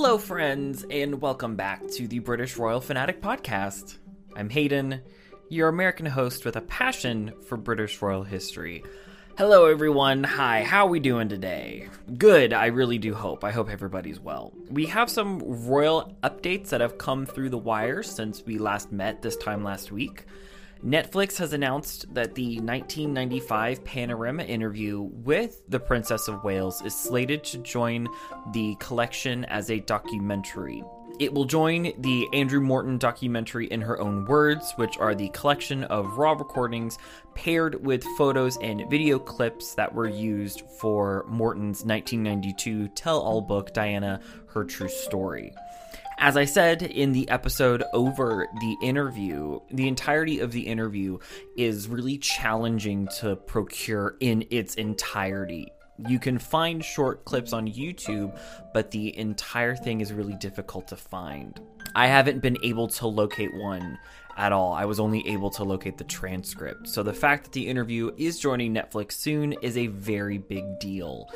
Hello, friends, and welcome back to the British Royal Fanatic Podcast. I'm Hayden, your American host with a passion for British royal history. Hello, everyone. Hi, how are we doing today? Good, I really do hope. I hope everybody's well. We have some royal updates that have come through the wire since we last met this time last week. Netflix has announced that the 1995 Panorama interview with the Princess of Wales is slated to join the collection as a documentary. It will join the Andrew Morton documentary in her own words, which are the collection of raw recordings paired with photos and video clips that were used for Morton's 1992 tell all book, Diana Her True Story. As I said in the episode over the interview, the entirety of the interview is really challenging to procure in its entirety. You can find short clips on YouTube, but the entire thing is really difficult to find. I haven't been able to locate one at all. I was only able to locate the transcript. So the fact that the interview is joining Netflix soon is a very big deal.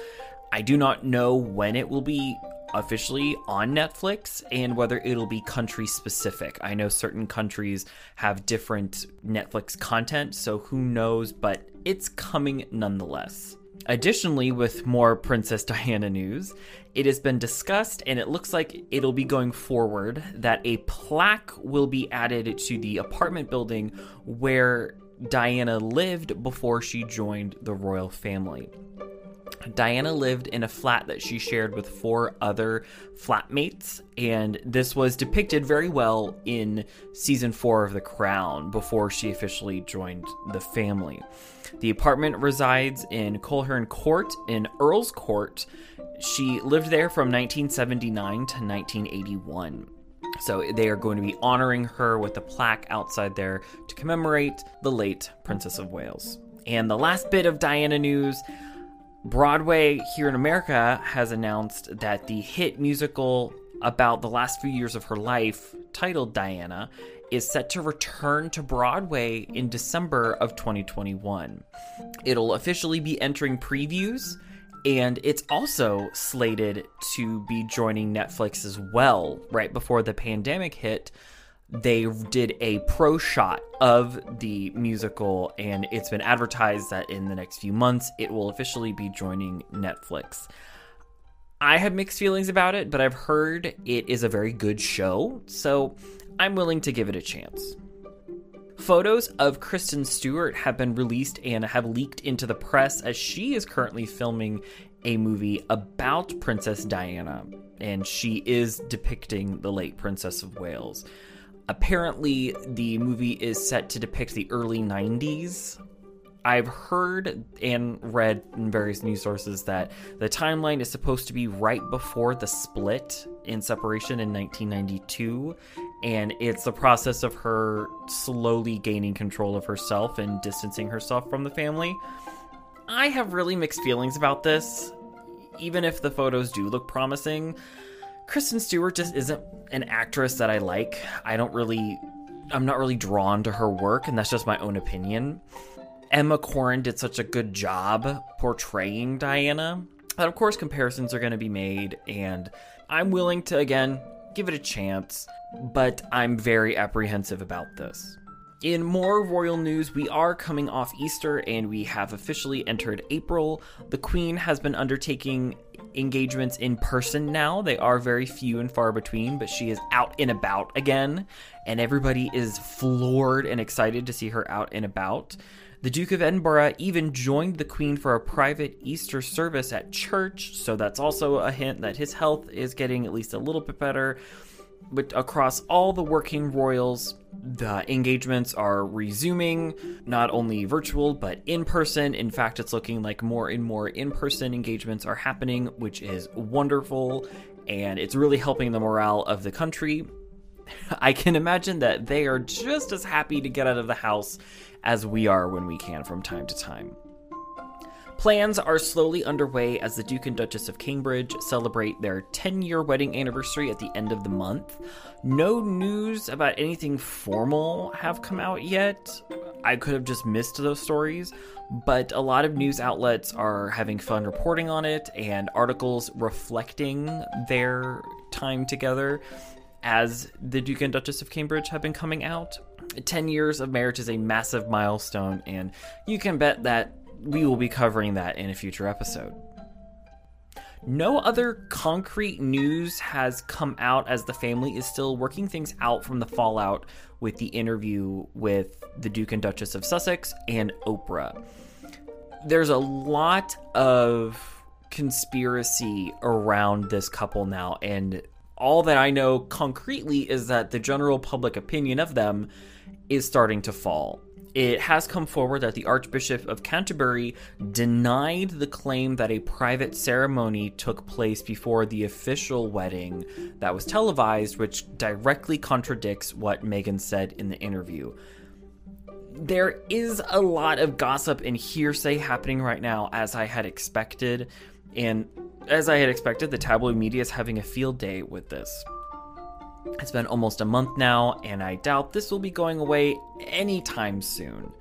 I do not know when it will be officially on Netflix and whether it'll be country specific. I know certain countries have different Netflix content, so who knows, but it's coming nonetheless. Additionally, with more Princess Diana news, it has been discussed and it looks like it'll be going forward that a plaque will be added to the apartment building where Diana lived before she joined the royal family. Diana lived in a flat that she shared with four other flatmates, and this was depicted very well in season four of The Crown before she officially joined the family. The apartment resides in Coleherne Court in Earl's Court. She lived there from 1979 to 1981. So they are going to be honoring her with a plaque outside there to commemorate the late Princess of Wales. And the last bit of Diana news Broadway here in America has announced that the hit musical about the last few years of her life, titled Diana, is set to return to Broadway in December of 2021. It'll officially be entering previews, and it's also slated to be joining Netflix as well right before the pandemic hit they did a pro shot of the musical, and it's been advertised that in the next few months it will officially be joining Netflix. I have mixed feelings about it, but I've heard it is a very good show, so I'm willing to give it a chance. Photos of Kristen Stewart have been released and have leaked into the press as she is currently filming a movie about Princess Diana, and she is depicting the late Princess of Wales. Apparently, the movie is set to depict the early 90s. I've heard and read in various news sources that the timeline is supposed to be right before the split in separation in 1992, and it's the process of her slowly gaining control of herself and distancing herself from the family. I have really mixed feelings about this, even if the photos do look promising. Kristen Stewart just isn't an actress that I like. I don't really, I'm not really drawn to her work, and that's just my own opinion. Emma Corrin did such a good job portraying Diana that, of course, comparisons are going to be made, and I'm willing to, again, give it a chance, but I'm very apprehensive about this. In more royal news, we are coming off Easter and we have officially entered April. The Queen has been undertaking engagements in person now. They are very few and far between, but she is out and about again, and everybody is floored and excited to see her out and about. The Duke of Edinburgh even joined the Queen for a private Easter service at church, so that's also a hint that his health is getting at least a little bit better. But across all the working royals, the engagements are resuming, not only virtual, but in person. In fact, it's looking like more and more in person engagements are happening, which is wonderful, and it's really helping the morale of the country. I can imagine that they are just as happy to get out of the house as we are when we can from time to time. Plans are slowly underway as the Duke and Duchess of Cambridge celebrate their 10 year wedding anniversary at the end of the month. No news about anything formal have come out yet. I could have just missed those stories, but a lot of news outlets are having fun reporting on it and articles reflecting their time together as the Duke and Duchess of Cambridge have been coming out. 10 years of marriage is a massive milestone, and you can bet that we will be covering that in a future episode. No other concrete news has come out as the family is still working things out from the fallout with the interview with the Duke and Duchess of Sussex and Oprah. There's a lot of conspiracy around this couple now, and all that I know concretely is that the general public opinion of them is starting to fall it has come forward that the Archbishop of Canterbury denied the claim that a private ceremony took place before the official wedding that was televised, which directly contradicts what Meghan said in the interview. There is a lot of gossip and hearsay happening right now, as I had expected. And as I had expected, the tabloid media is having a field day with this. It's been almost a month now, and I doubt this will be going away anytime soon.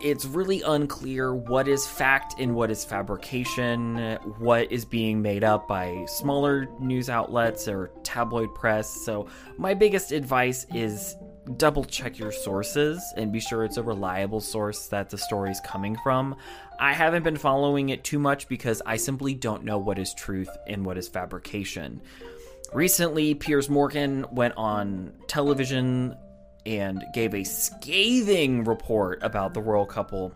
It's really unclear what is fact and what is fabrication, what is being made up by smaller news outlets or tabloid press. So, my biggest advice is double check your sources and be sure it's a reliable source that the story's coming from. I haven't been following it too much because I simply don't know what is truth and what is fabrication. Recently, Piers Morgan went on television and gave a scathing report about the royal couple,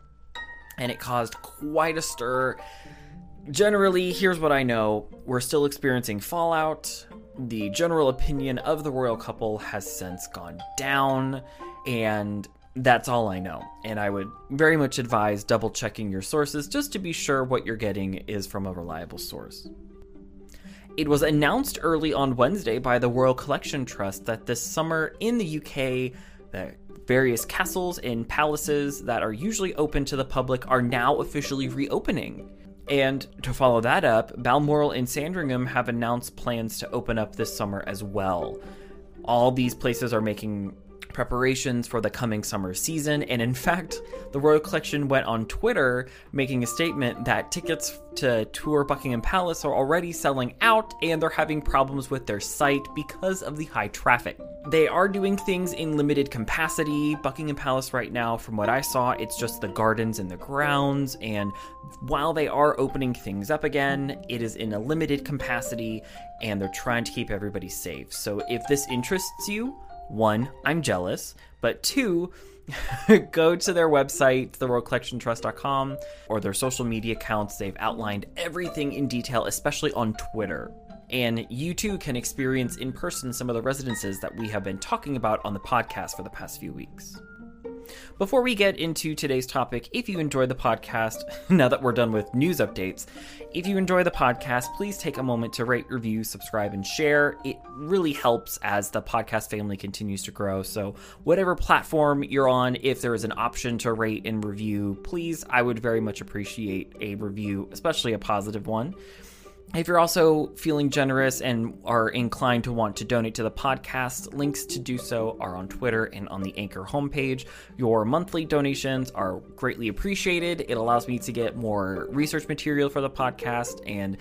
and it caused quite a stir. Generally, here's what I know we're still experiencing fallout. The general opinion of the royal couple has since gone down, and that's all I know. And I would very much advise double checking your sources just to be sure what you're getting is from a reliable source. It was announced early on Wednesday by the Royal Collection Trust that this summer in the UK, the various castles and palaces that are usually open to the public are now officially reopening. And to follow that up, Balmoral and Sandringham have announced plans to open up this summer as well. All these places are making preparations for the coming summer season. And in fact, the Royal Collection went on Twitter making a statement that tickets to tour Buckingham Palace are already selling out and they're having problems with their site because of the high traffic. They are doing things in limited capacity. Buckingham Palace, right now, from what I saw, it's just the gardens and the grounds. And while they are opening things up again, it is in a limited capacity and they're trying to keep everybody safe. So if this interests you, one, I'm jealous, but two, go to their website, theroyalcollectiontrust.com, or their social media accounts. They've outlined everything in detail, especially on Twitter. And you too can experience in person some of the residences that we have been talking about on the podcast for the past few weeks. Before we get into today's topic, if you enjoyed the podcast, now that we're done with news updates, if you enjoy the podcast, please take a moment to rate, review, subscribe, and share. It really helps as the podcast family continues to grow. So, whatever platform you're on, if there is an option to rate and review, please, I would very much appreciate a review, especially a positive one. If you're also feeling generous and are inclined to want to donate to the podcast, links to do so are on Twitter and on the Anchor homepage. Your monthly donations are greatly appreciated. It allows me to get more research material for the podcast and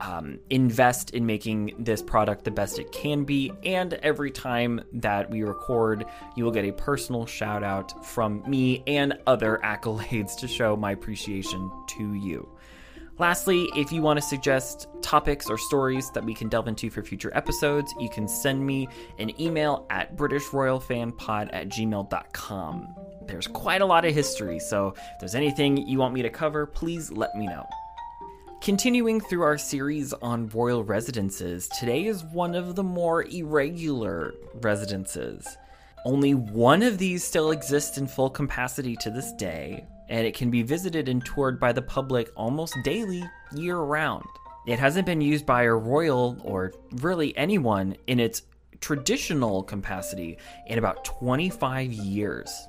um, invest in making this product the best it can be. And every time that we record, you will get a personal shout out from me and other accolades to show my appreciation to you. Lastly, if you want to suggest topics or stories that we can delve into for future episodes, you can send me an email at britishroyalfanpod at gmail.com. There's quite a lot of history, so if there's anything you want me to cover, please let me know. Continuing through our series on royal residences, today is one of the more irregular residences. Only one of these still exists in full capacity to this day, and it can be visited and toured by the public almost daily, year round. It hasn't been used by a royal or really anyone in its traditional capacity in about 25 years.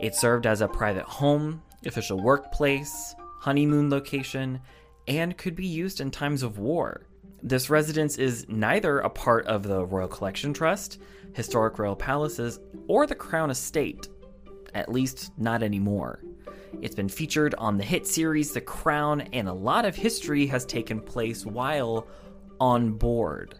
It served as a private home, official workplace, honeymoon location, and could be used in times of war. This residence is neither a part of the Royal Collection Trust, Historic Royal Palaces, or the Crown Estate, at least not anymore. It's been featured on the hit series The Crown, and a lot of history has taken place while on board.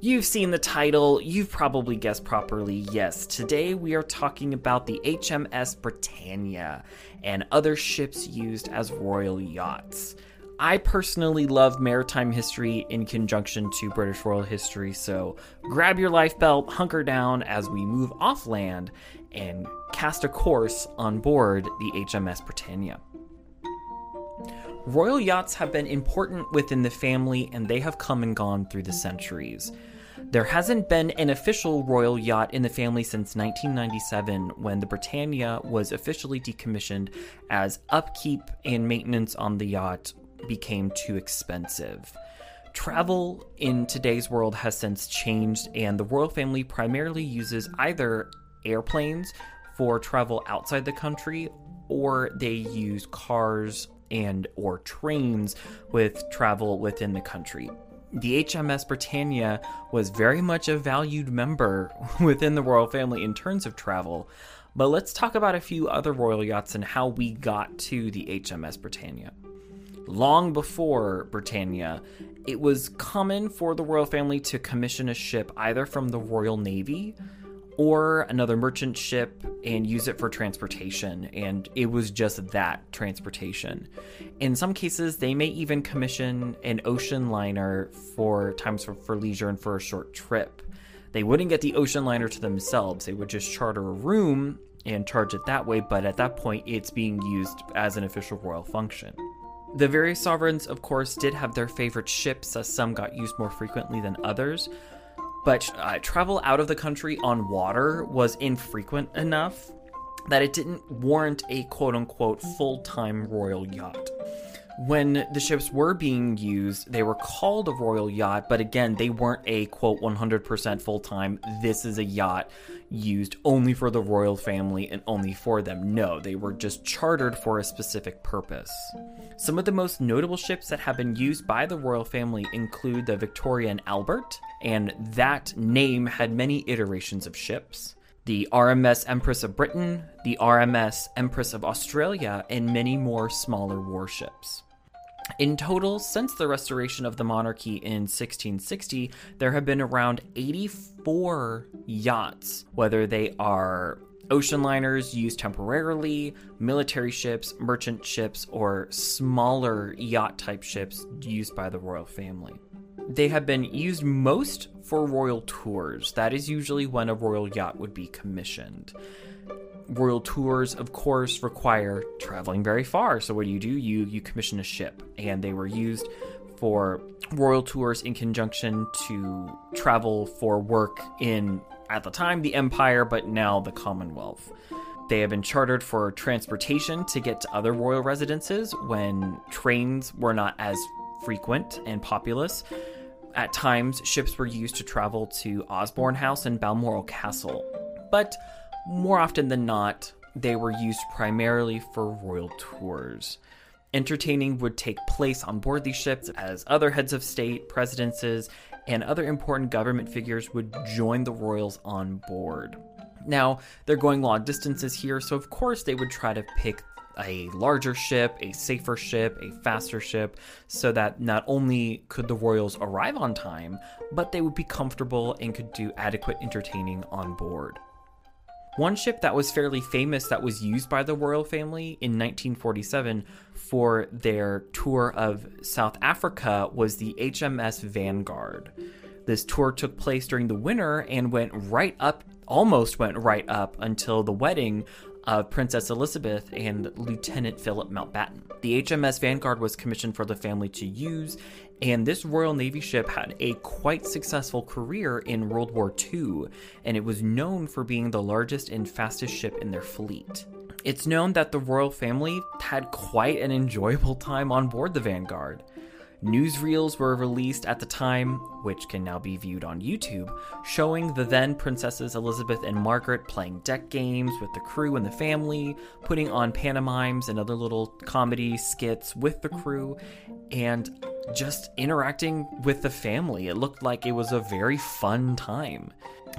You've seen the title, you've probably guessed properly. Yes, today we are talking about the HMS Britannia and other ships used as royal yachts. I personally love maritime history in conjunction to British royal history, so grab your life belt, hunker down as we move off land and cast a course on board the HMS Britannia. Royal yachts have been important within the family and they have come and gone through the centuries. There hasn't been an official royal yacht in the family since 1997 when the Britannia was officially decommissioned as upkeep and maintenance on the yacht became too expensive. Travel in today's world has since changed, and the royal family primarily uses either airplanes for travel outside the country or they use cars and or trains with travel within the country. The HMS Britannia was very much a valued member within the royal family in terms of travel. But let's talk about a few other royal yachts and how we got to the HMS Britannia. Long before Britannia, it was common for the royal family to commission a ship either from the Royal Navy or another merchant ship and use it for transportation. And it was just that transportation. In some cases, they may even commission an ocean liner for times for, for leisure and for a short trip. They wouldn't get the ocean liner to themselves, they would just charter a room and charge it that way, but at that point, it's being used as an official royal function. The various sovereigns, of course, did have their favorite ships, as some got used more frequently than others but uh, travel out of the country on water was infrequent enough that it didn't warrant a quote unquote full time royal yacht. When the ships were being used, they were called a royal yacht, but again, they weren't a quote 100% full time, this is a yacht used only for the royal family and only for them. No, they were just chartered for a specific purpose. Some of the most notable ships that have been used by the royal family include the Victoria and Albert, and that name had many iterations of ships. The RMS Empress of Britain, the RMS Empress of Australia, and many more smaller warships. In total, since the restoration of the monarchy in 1660, there have been around 84 yachts, whether they are ocean liners used temporarily, military ships, merchant ships, or smaller yacht type ships used by the royal family. They have been used most for royal tours. That is usually when a royal yacht would be commissioned royal tours of course require traveling very far. So what do you do? You you commission a ship. And they were used for royal tours in conjunction to travel for work in at the time the empire but now the commonwealth. They have been chartered for transportation to get to other royal residences when trains were not as frequent and populous. At times ships were used to travel to osborne house and balmoral castle. But more often than not, they were used primarily for royal tours. Entertaining would take place on board these ships as other heads of state, presidences, and other important government figures would join the royals on board. Now, they're going long distances here, so of course they would try to pick a larger ship, a safer ship, a faster ship, so that not only could the royals arrive on time, but they would be comfortable and could do adequate entertaining on board. One ship that was fairly famous that was used by the royal family in 1947 for their tour of South Africa was the HMS Vanguard. This tour took place during the winter and went right up, almost went right up until the wedding of Princess Elizabeth and Lieutenant Philip Mountbatten. The HMS Vanguard was commissioned for the family to use, and this Royal Navy ship had a quite successful career in World War II, and it was known for being the largest and fastest ship in their fleet. It's known that the royal family had quite an enjoyable time on board the Vanguard. Newsreels were released at the time, which can now be viewed on YouTube, showing the then Princesses Elizabeth and Margaret playing deck games with the crew and the family, putting on pantomimes and other little comedy skits with the crew, and just interacting with the family. It looked like it was a very fun time.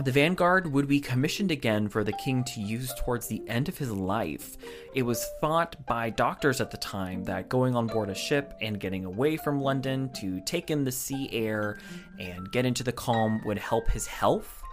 The Vanguard would be commissioned again for the king to use towards the end of his life. It was thought by doctors at the time that going on board a ship and getting away from London to take in the sea air and get into the calm would help his health.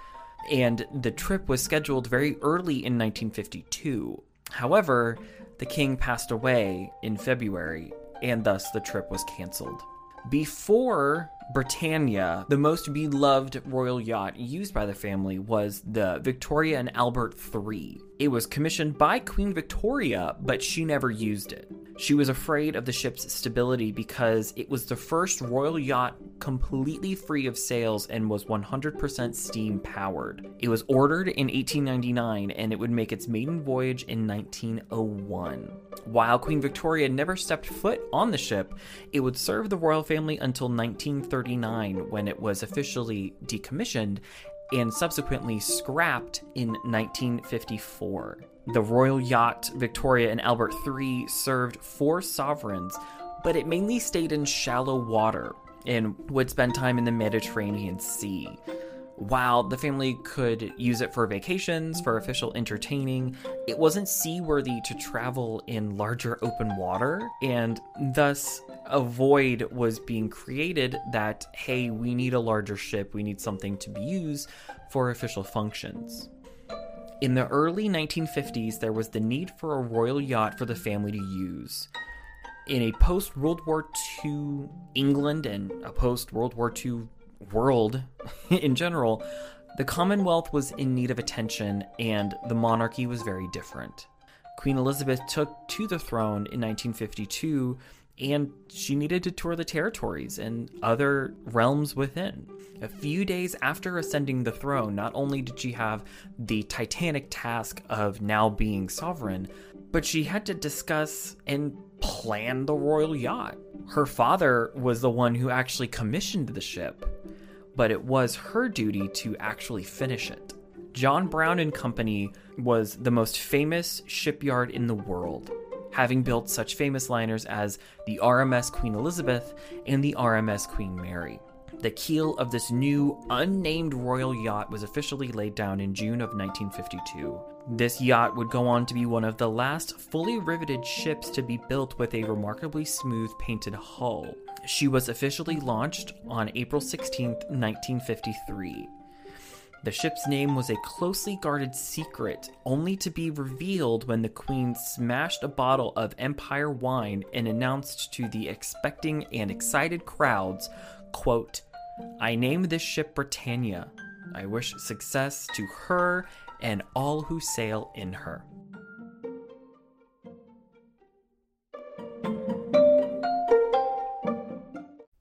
And the trip was scheduled very early in 1952. However, the king passed away in February, and thus the trip was cancelled. Before Britannia, the most beloved royal yacht used by the family was the Victoria and Albert III. It was commissioned by Queen Victoria, but she never used it. She was afraid of the ship's stability because it was the first royal yacht completely free of sails and was 100% steam powered. It was ordered in 1899 and it would make its maiden voyage in 1901. While Queen Victoria never stepped foot on the ship, it would serve the royal family until 1939 when it was officially decommissioned and subsequently scrapped in 1954. The royal yacht Victoria and Albert III served four sovereigns, but it mainly stayed in shallow water and would spend time in the Mediterranean Sea. While the family could use it for vacations, for official entertaining, it wasn't seaworthy to travel in larger open water, and thus a void was being created that, hey, we need a larger ship, we need something to be used for official functions. In the early 1950s, there was the need for a royal yacht for the family to use. In a post World War II England and a post World War II world in general, the Commonwealth was in need of attention and the monarchy was very different. Queen Elizabeth took to the throne in 1952 and she needed to tour the territories and other realms within. A few days after ascending the throne, not only did she have the titanic task of now being sovereign, but she had to discuss and plan the royal yacht. Her father was the one who actually commissioned the ship, but it was her duty to actually finish it. John Brown and Company was the most famous shipyard in the world, having built such famous liners as the RMS Queen Elizabeth and the RMS Queen Mary. The keel of this new, unnamed royal yacht was officially laid down in June of 1952. This yacht would go on to be one of the last fully riveted ships to be built with a remarkably smooth painted hull. She was officially launched on April 16, 1953. The ship's name was a closely guarded secret, only to be revealed when the Queen smashed a bottle of Empire wine and announced to the expecting and excited crowds, quote, I name this ship Britannia. I wish success to her and all who sail in her.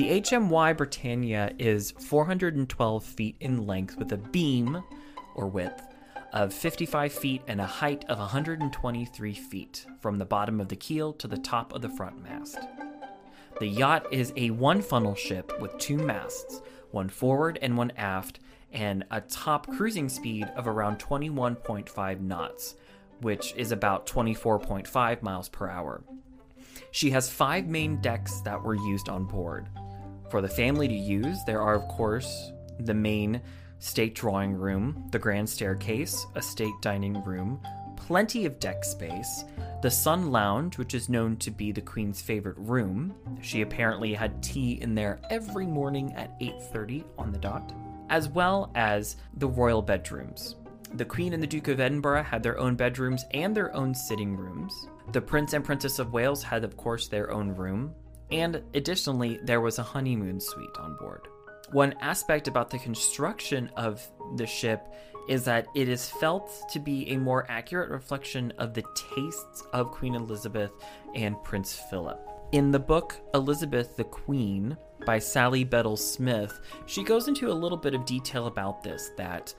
The HMY Britannia is 412 feet in length with a beam, or width, of 55 feet and a height of 123 feet from the bottom of the keel to the top of the front mast. The yacht is a one funnel ship with two masts, one forward and one aft, and a top cruising speed of around 21.5 knots, which is about 24.5 miles per hour. She has five main decks that were used on board. For the family to use, there are, of course, the main state drawing room, the grand staircase, a state dining room, plenty of deck space, the Sun Lounge, which is known to be the Queen's favorite room. She apparently had tea in there every morning at 8:30 on the dot, as well as the royal bedrooms. The Queen and the Duke of Edinburgh had their own bedrooms and their own sitting rooms. The Prince and Princess of Wales had, of course, their own room. And additionally, there was a honeymoon suite on board. One aspect about the construction of the ship is that it is felt to be a more accurate reflection of the tastes of Queen Elizabeth and Prince Philip. In the book Elizabeth the Queen by Sally Bedell Smith, she goes into a little bit of detail about this that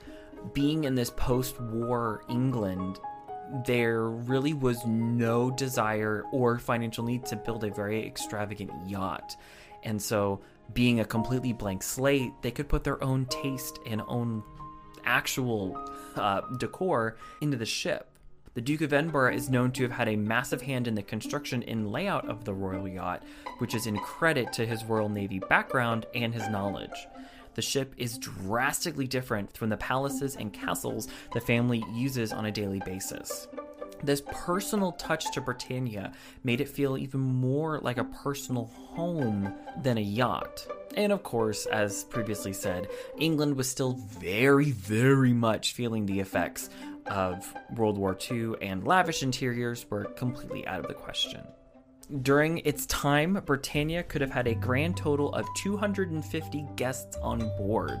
being in this post war England, there really was no desire or financial need to build a very extravagant yacht. And so, being a completely blank slate, they could put their own taste and own actual uh, decor into the ship. The Duke of Edinburgh is known to have had a massive hand in the construction and layout of the royal yacht, which is in credit to his Royal Navy background and his knowledge. The ship is drastically different from the palaces and castles the family uses on a daily basis. This personal touch to Britannia made it feel even more like a personal home than a yacht. And of course, as previously said, England was still very, very much feeling the effects of World War II, and lavish interiors were completely out of the question. During its time, Britannia could have had a grand total of 250 guests on board,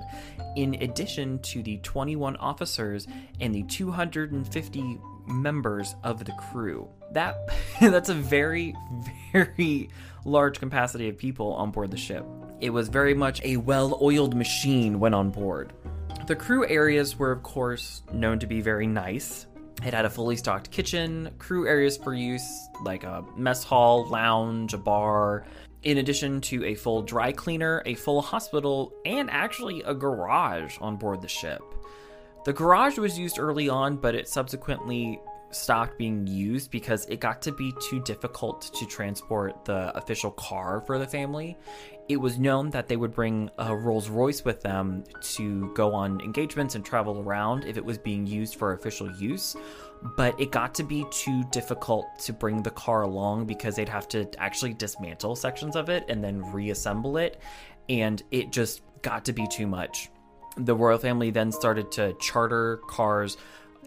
in addition to the 21 officers and the 250 members of the crew. That that's a very very large capacity of people on board the ship. It was very much a well-oiled machine when on board. The crew areas were of course known to be very nice. It had a fully stocked kitchen, crew areas for use like a mess hall, lounge, a bar, in addition to a full dry cleaner, a full hospital, and actually a garage on board the ship. The garage was used early on, but it subsequently stopped being used because it got to be too difficult to transport the official car for the family. It was known that they would bring a Rolls Royce with them to go on engagements and travel around if it was being used for official use. But it got to be too difficult to bring the car along because they'd have to actually dismantle sections of it and then reassemble it. And it just got to be too much. The royal family then started to charter cars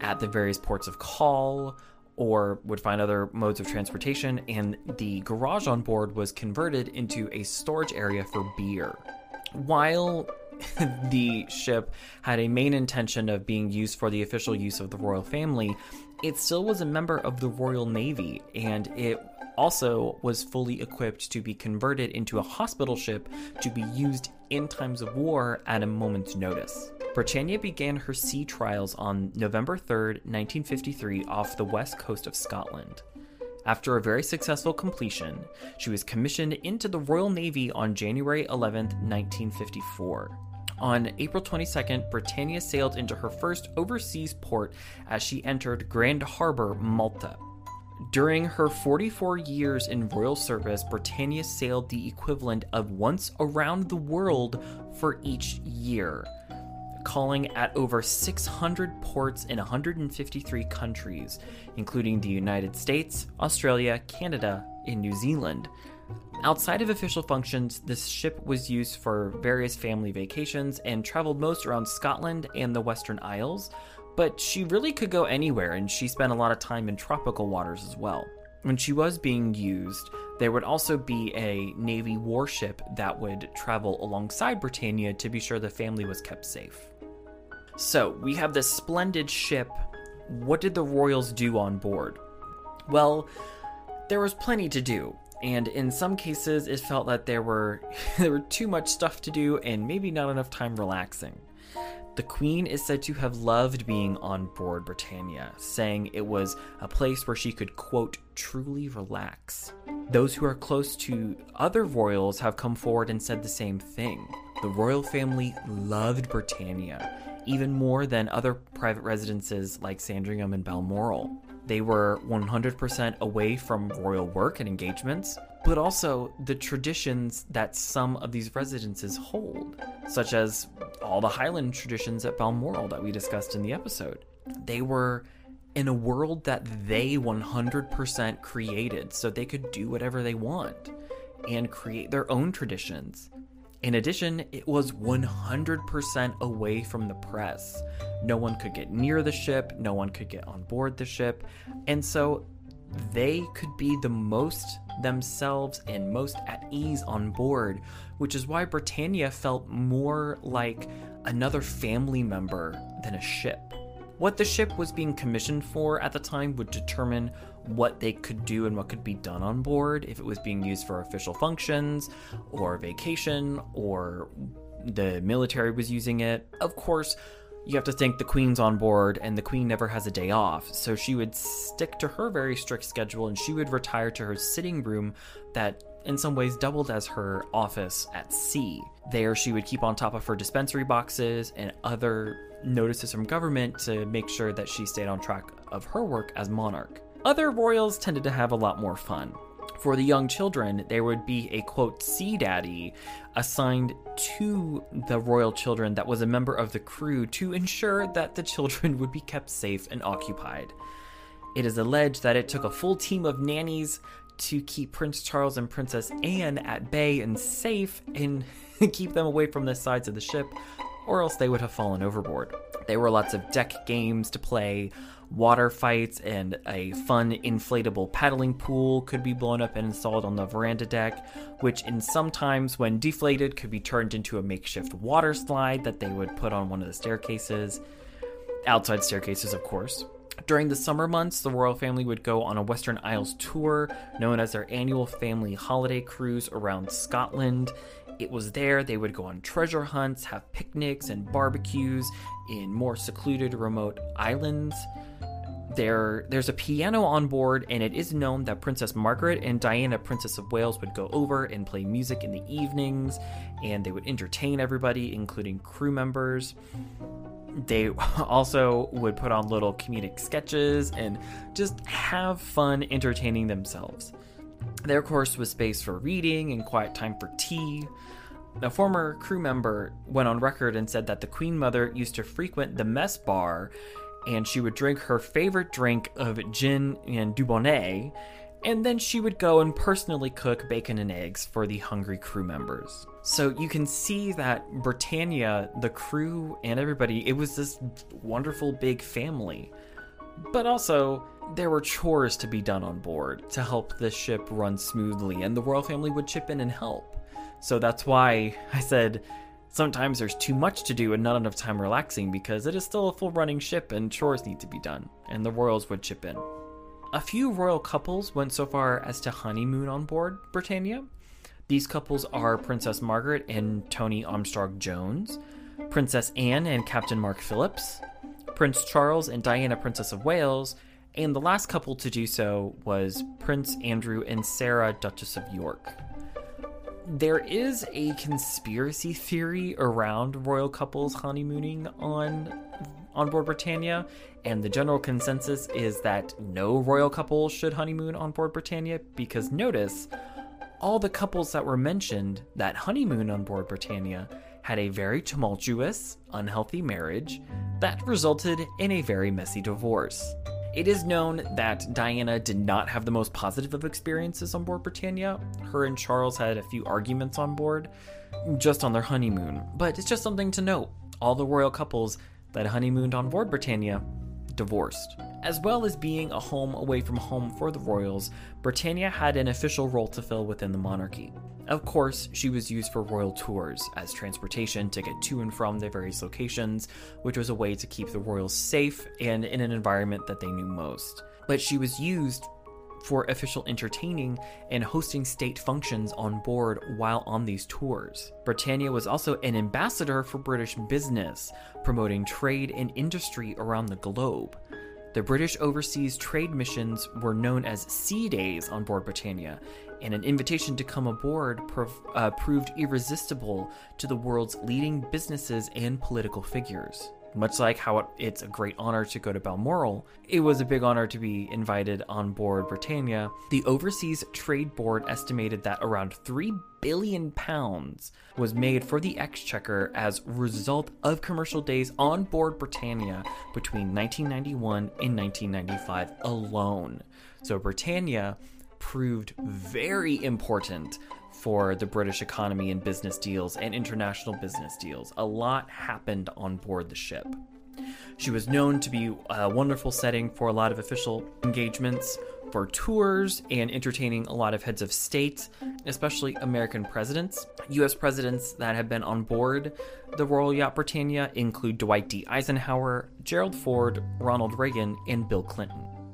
at the various ports of call or would find other modes of transportation, and the garage on board was converted into a storage area for beer. While the ship had a main intention of being used for the official use of the royal family, it still was a member of the Royal Navy, and it also was fully equipped to be converted into a hospital ship to be used in times of war at a moment's notice. Britannia began her sea trials on November 3, 1953, off the west coast of Scotland. After a very successful completion, she was commissioned into the Royal Navy on January 11, 1954. On April 22nd, Britannia sailed into her first overseas port as she entered Grand Harbor, Malta. During her 44 years in royal service, Britannia sailed the equivalent of once around the world for each year calling at over 600 ports in 153 countries, including the United States, Australia, Canada, and New Zealand. Outside of official functions, this ship was used for various family vacations and traveled most around Scotland and the Western Isles, but she really could go anywhere and she spent a lot of time in tropical waters as well. When she was being used, there would also be a Navy warship that would travel alongside Britannia to be sure the family was kept safe. So, we have this splendid ship. What did the royals do on board? Well, there was plenty to do. And in some cases, it felt that there were there were too much stuff to do and maybe not enough time relaxing. The Queen is said to have loved being on board Britannia, saying it was a place where she could, quote, truly relax. Those who are close to other royals have come forward and said the same thing. The royal family loved Britannia, even more than other private residences like Sandringham and Balmoral. They were 100% away from royal work and engagements, but also the traditions that some of these residences hold, such as all the Highland traditions at Balmoral that we discussed in the episode. They were in a world that they 100% created, so they could do whatever they want and create their own traditions. In addition, it was 100% away from the press. No one could get near the ship, no one could get on board the ship, and so they could be the most themselves and most at ease on board, which is why Britannia felt more like another family member than a ship. What the ship was being commissioned for at the time would determine what they could do and what could be done on board, if it was being used for official functions or vacation or the military was using it. Of course, you have to think the queen's on board and the queen never has a day off. So she would stick to her very strict schedule and she would retire to her sitting room that in some ways doubled as her office at sea. There she would keep on top of her dispensary boxes and other notices from government to make sure that she stayed on track of her work as monarch other royals tended to have a lot more fun for the young children, there would be a quote sea daddy assigned to the royal children that was a member of the crew to ensure that the children would be kept safe and occupied. It is alleged that it took a full team of nannies to keep Prince Charles and Princess Anne at bay and safe and keep them away from the sides of the ship, or else they would have fallen overboard. There were lots of deck games to play, water fights, and a fun inflatable paddling pool could be blown up and installed on the veranda deck, which in sometimes when deflated could be turned into a makeshift water slide that they would put on one of the staircases. Outside staircases, of course. During the summer months, the royal family would go on a Western Isles tour known as their annual family holiday cruise around Scotland. It was there they would go on treasure hunts, have picnics and barbecues in more secluded, remote islands. There, there's a piano on board, and it is known that Princess Margaret and Diana, Princess of Wales, would go over and play music in the evenings, and they would entertain everybody, including crew members. They also would put on little comedic sketches and just have fun entertaining themselves. Of course, was space for reading and quiet time for tea. A former crew member went on record and said that the Queen Mother used to frequent the mess bar and she would drink her favorite drink of gin and Dubonnet, and then she would go and personally cook bacon and eggs for the hungry crew members. So you can see that Britannia, the crew, and everybody, it was this wonderful big family. But also, there were chores to be done on board to help the ship run smoothly, and the royal family would chip in and help. So that's why I said sometimes there's too much to do and not enough time relaxing because it is still a full running ship and chores need to be done, and the royals would chip in. A few royal couples went so far as to honeymoon on board Britannia. These couples are Princess Margaret and Tony Armstrong Jones, Princess Anne and Captain Mark Phillips, Prince Charles and Diana, Princess of Wales, and the last couple to do so was Prince Andrew and Sarah, Duchess of York. There is a conspiracy theory around royal couples honeymooning on on board Britannia, and the general consensus is that no royal couple should honeymoon on board Britannia because notice all the couples that were mentioned that honeymoon on board Britannia had a very tumultuous, unhealthy marriage that resulted in a very messy divorce. It is known that Diana did not have the most positive of experiences on board Britannia. Her and Charles had a few arguments on board, just on their honeymoon, but it's just something to note. All the royal couples that honeymooned on board Britannia divorced. As well as being a home away from home for the royals, Britannia had an official role to fill within the monarchy. Of course, she was used for royal tours as transportation to get to and from their various locations, which was a way to keep the royals safe and in an environment that they knew most. But she was used for official entertaining and hosting state functions on board while on these tours. Britannia was also an ambassador for British business, promoting trade and industry around the globe. The British overseas trade missions were known as Sea Days on board Britannia, and an invitation to come aboard prov- uh, proved irresistible to the world's leading businesses and political figures. Much like how it's a great honor to go to Balmoral, it was a big honor to be invited on board Britannia. The Overseas Trade Board estimated that around 3 billion pounds was made for the exchequer as result of commercial days on board Britannia between 1991 and 1995 alone. So Britannia proved very important for the British economy and business deals and international business deals. A lot happened on board the ship. She was known to be a wonderful setting for a lot of official engagements, for tours, and entertaining a lot of heads of state, especially American presidents. U.S. presidents that have been on board the Royal Yacht Britannia include Dwight D. Eisenhower, Gerald Ford, Ronald Reagan, and Bill Clinton.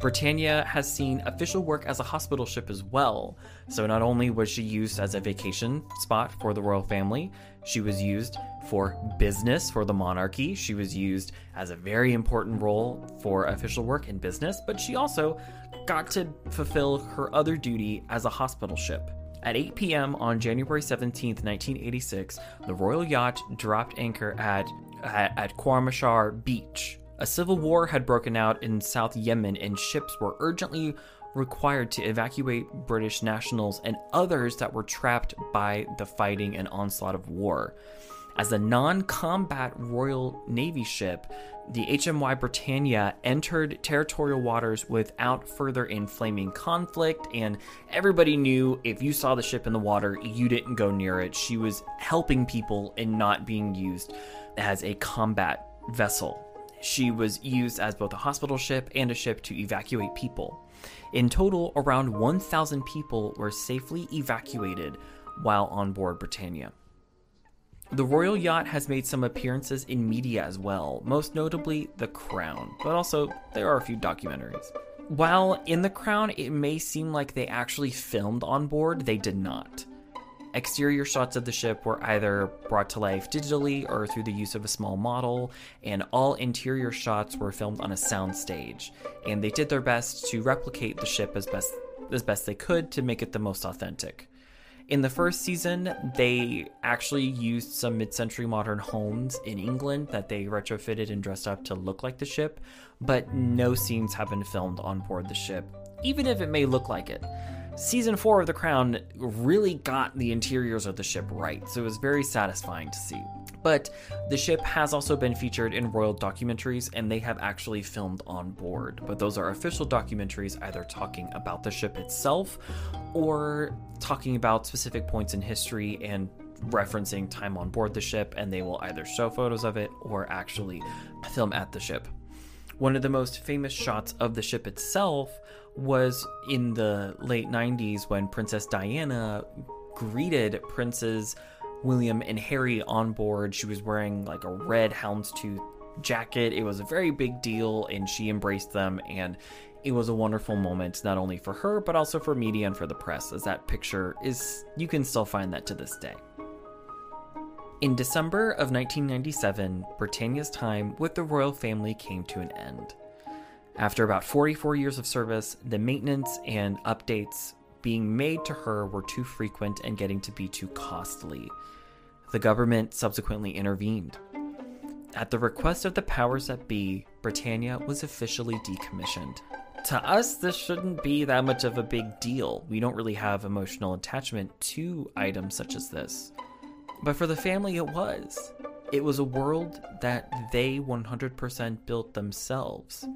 Britannia has seen official work as a hospital ship as well. So not only was she used as a vacation spot for the royal family, she was used for business for the monarchy. She was used as a very important role for official work in business, but she also got to fulfill her other duty as a hospital ship. At 8 p.m. on January 17, 1986, the Royal Yacht dropped anchor at, at, at Khormaksar Beach. A civil war had broken out in South Yemen, and ships were urgently required to evacuate British nationals and others that were trapped by the fighting and onslaught of war. As a non combat Royal Navy ship, the HMY Britannia entered territorial waters without further inflaming conflict, and everybody knew if you saw the ship in the water, you didn't go near it. She was helping people and not being used as a combat vessel. She was used as both a hospital ship and a ship to evacuate people. In total, around 1,000 people were safely evacuated while on board Britannia. The Royal Yacht has made some appearances in media as well, most notably The Crown, but also there are a few documentaries. While in The Crown, it may seem like they actually filmed on board, they did not. Exterior shots of the ship were either brought to life digitally or through the use of a small model, and all interior shots were filmed on a soundstage. And they did their best to replicate the ship as best as best they could to make it the most authentic. In the first season, they actually used some mid century modern homes in England that they retrofitted and dressed up to look like the ship, but no scenes have been filmed on board the ship, even if it may look like it season four of The Crown really got the interiors of the ship right, so it was very satisfying to see. But the ship has also been featured in royal documentaries, and they have actually filmed on board. But those are official documentaries either talking about the ship itself or talking about specific points in history and referencing time on board the ship, and they will either show photos of it or actually film at the ship. One of the most famous shots of the ship itself was in the late 90s when Princess Diana greeted Princes William and Harry on board. She was wearing like a red houndstooth jacket. It was a very big deal, and she embraced them. And it was a wonderful moment, not only for her, but also for media and for the press, as that picture is, you can still find that to this day. In December of 1997, Britannia's time with the royal family came to an end. After about 44 years of service, the maintenance and updates being made to her were too frequent and getting to be too costly. The government subsequently intervened. At the request of the powers that be, Britannia was officially decommissioned. To us, this shouldn't be that much of a big deal. We don't really have emotional attachment to items such as this. But for the family, it was. It was a world that they 100% built themselves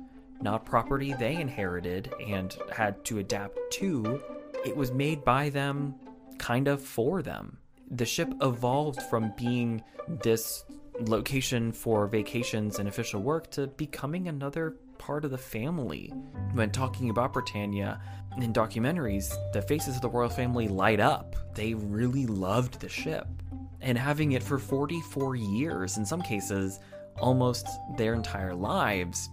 not property they inherited and had to adapt to. It was made by them, kind of for them. The ship evolved from being this location for vacations and official work to becoming another part of the family. When talking about Britannia in documentaries, the faces of the royal family light up. They really loved the ship. And having it for 44 years, in some cases, almost their entire lives,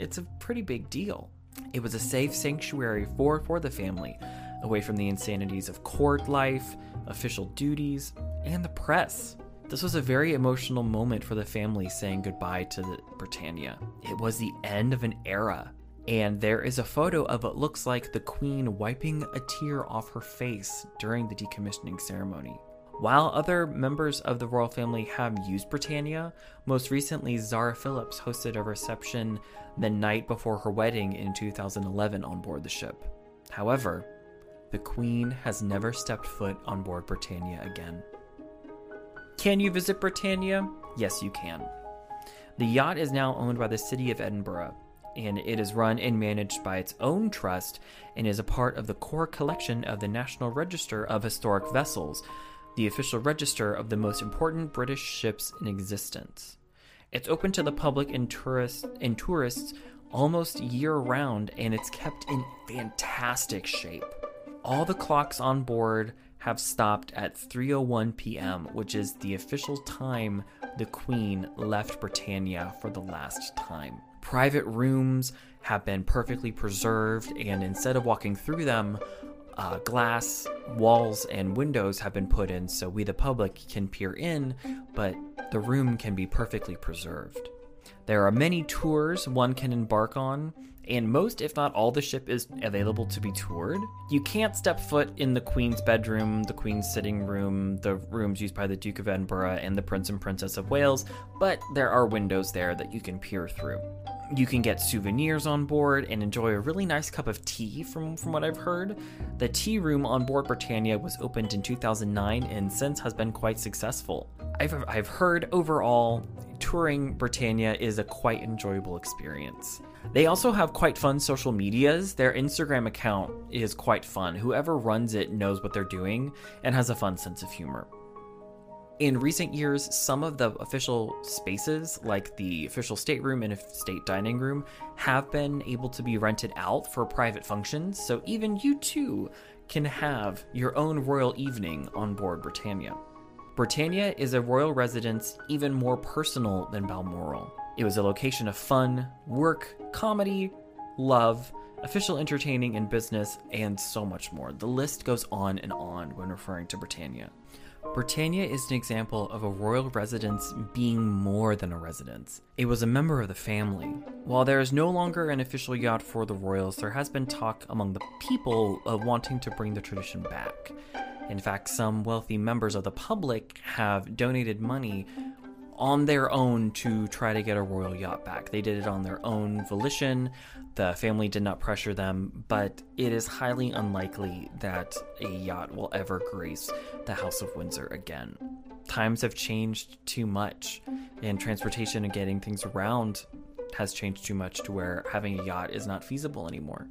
it's a pretty big deal. It was a safe sanctuary for, for the family, away from the insanities of court life, official duties, and the press. This was a very emotional moment for the family saying goodbye to Britannia. It was the end of an era, and there is a photo of what looks like the Queen wiping a tear off her face during the decommissioning ceremony. While other members of the royal family have used Britannia, most recently Zara Phillips hosted a reception the night before her wedding in 2011 on board the ship. However, the Queen has never stepped foot on board Britannia again. Can you visit Britannia? Yes, you can. The yacht is now owned by the City of Edinburgh, and it is run and managed by its own trust and is a part of the core collection of the National Register of Historic Vessels, the official register of the most important British ships in existence. It's open to the public and tourists and tourists almost year round and it's kept in fantastic shape. All the clocks on board have stopped at 3:01 p.m., which is the official time the Queen left Britannia for the last time. Private rooms have been perfectly preserved, and instead of walking through them, uh, glass walls and windows have been put in so we, the public, can peer in, but the room can be perfectly preserved. There are many tours one can embark on, and most, if not all, the ship is available to be toured. You can't step foot in the Queen's bedroom, the Queen's sitting room, the rooms used by the Duke of Edinburgh and the Prince and Princess of Wales, but there are windows there that you can peer through. You can get souvenirs on board and enjoy a really nice cup of tea from, from what I've heard. The tea room on board Britannia was opened in 2009 and since has been quite successful. I've, I've heard overall, touring Britannia is a quite enjoyable experience. They also have quite fun social medias. Their Instagram account is quite fun. Whoever runs it knows what they're doing and has a fun sense of humor. In recent years, some of the official spaces, like the official stateroom and state dining room, have been able to be rented out for private functions, so even you too can have your own royal evening on board Britannia. Britannia is a royal residence even more personal than Balmoral. It was a location of fun, work, comedy, love, official entertaining and business, and so much more. The list goes on and on when referring to Britannia. Britannia is an example of a royal residence being more than a residence. It was a member of the family. While there is no longer an official yacht for the royals, there has been talk among the people of wanting to bring the tradition back. In fact, some wealthy members of the public have donated money on their own to try to get a royal yacht back. They did it on their own volition. The family did not pressure them, but it is highly unlikely that a yacht will ever grace the House of Windsor again. Times have changed too much, and transportation and getting things around has changed too much to where having a yacht is not feasible anymore.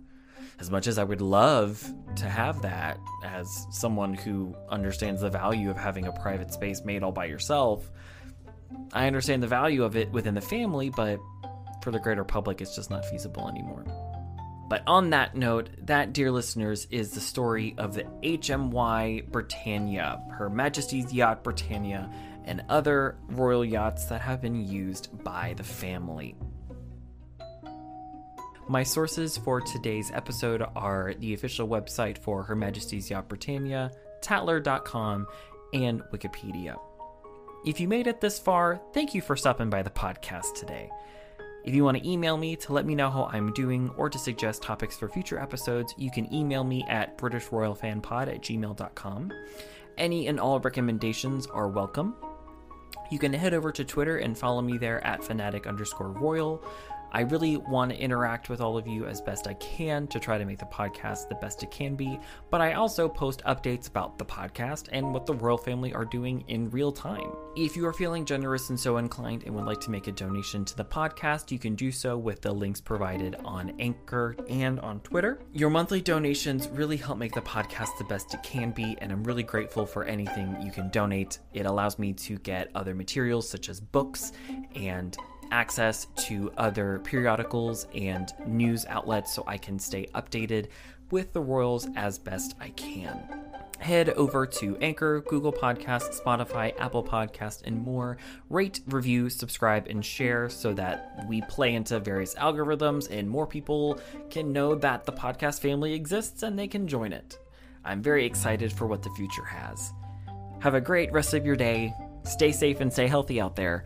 As much as I would love to have that as someone who understands the value of having a private space made all by yourself, I understand the value of it within the family, but for the greater public, it's just not feasible anymore. But on that note, that, dear listeners, is the story of the HMY Britannia, Her Majesty's Yacht Britannia, and other royal yachts that have been used by the family. My sources for today's episode are the official website for Her Majesty's Yacht Britannia, Tatler.com, and Wikipedia. If you made it this far, thank you for stopping by the podcast today. If you want to email me to let me know how I'm doing or to suggest topics for future episodes, you can email me at BritishRoyalFanPod at gmail.com. Any and all recommendations are welcome. You can head over to Twitter and follow me there at fanatic underscore royal. I really want to interact with all of you as best I can to try to make the podcast the best it can be, but I also post updates about the podcast and what the royal family are doing in real time. If you are feeling generous and so inclined and would like to make a donation to the podcast, you can do so with the links provided on Anchor and on Twitter. Your monthly donations really help make the podcast the best it can be, and I'm really grateful for anything you can donate. It allows me to get other materials such as books and access to other periodicals and news outlets so I can stay updated with the Royals as best I can. head over to Anchor, Google Podcast, Spotify, Apple Podcast, and more. Rate, review, subscribe, and share so that we play into various algorithms and more people can know that the podcast family exists and they can join it. I'm very excited for what the future has. Have a great rest of your day. Stay safe and stay healthy out there,